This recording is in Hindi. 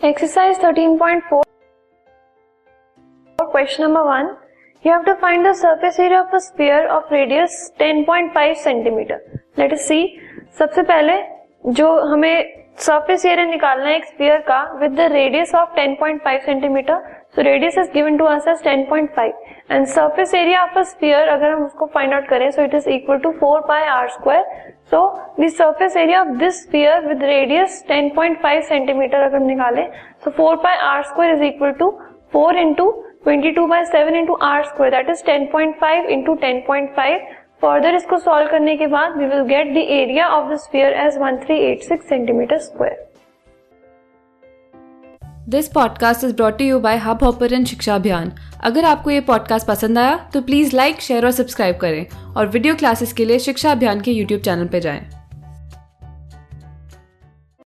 Exercise 13.4 Question number 1 You have to find the surface area of a sphere of radius 10.5 centimeter. Let us see. सबसे पहले, जो हमें सरफेस एरिया निकालना है एक स्फीयर का with the radius of 10.5 centimetre so radius is given to us as 10.5 and surface area of a sphere अगर हम उसको फाइंड आउट करें so it is equal to 4 pi r square so the surface area of this sphere with radius 10.5 centimetre अगर निकाले so 4 pi r square is equal to 4 into 22 by 7 into r square that is 10.5 into 10.5 further इसको सॉल्व करने के बाद we will get the area of the sphere as 1386 centimetre square this podcast is brought you by Hubhopper Shiksha Abhiyan अगर आपको ये पॉडकास्ट पसंद आया तो प्लीज़ लाइक शेयर और सब्सक्राइब करें और वीडियो क्लासेस के लिए शिक्षा अभियान के यूट्यूब चैनल पर जाएँ।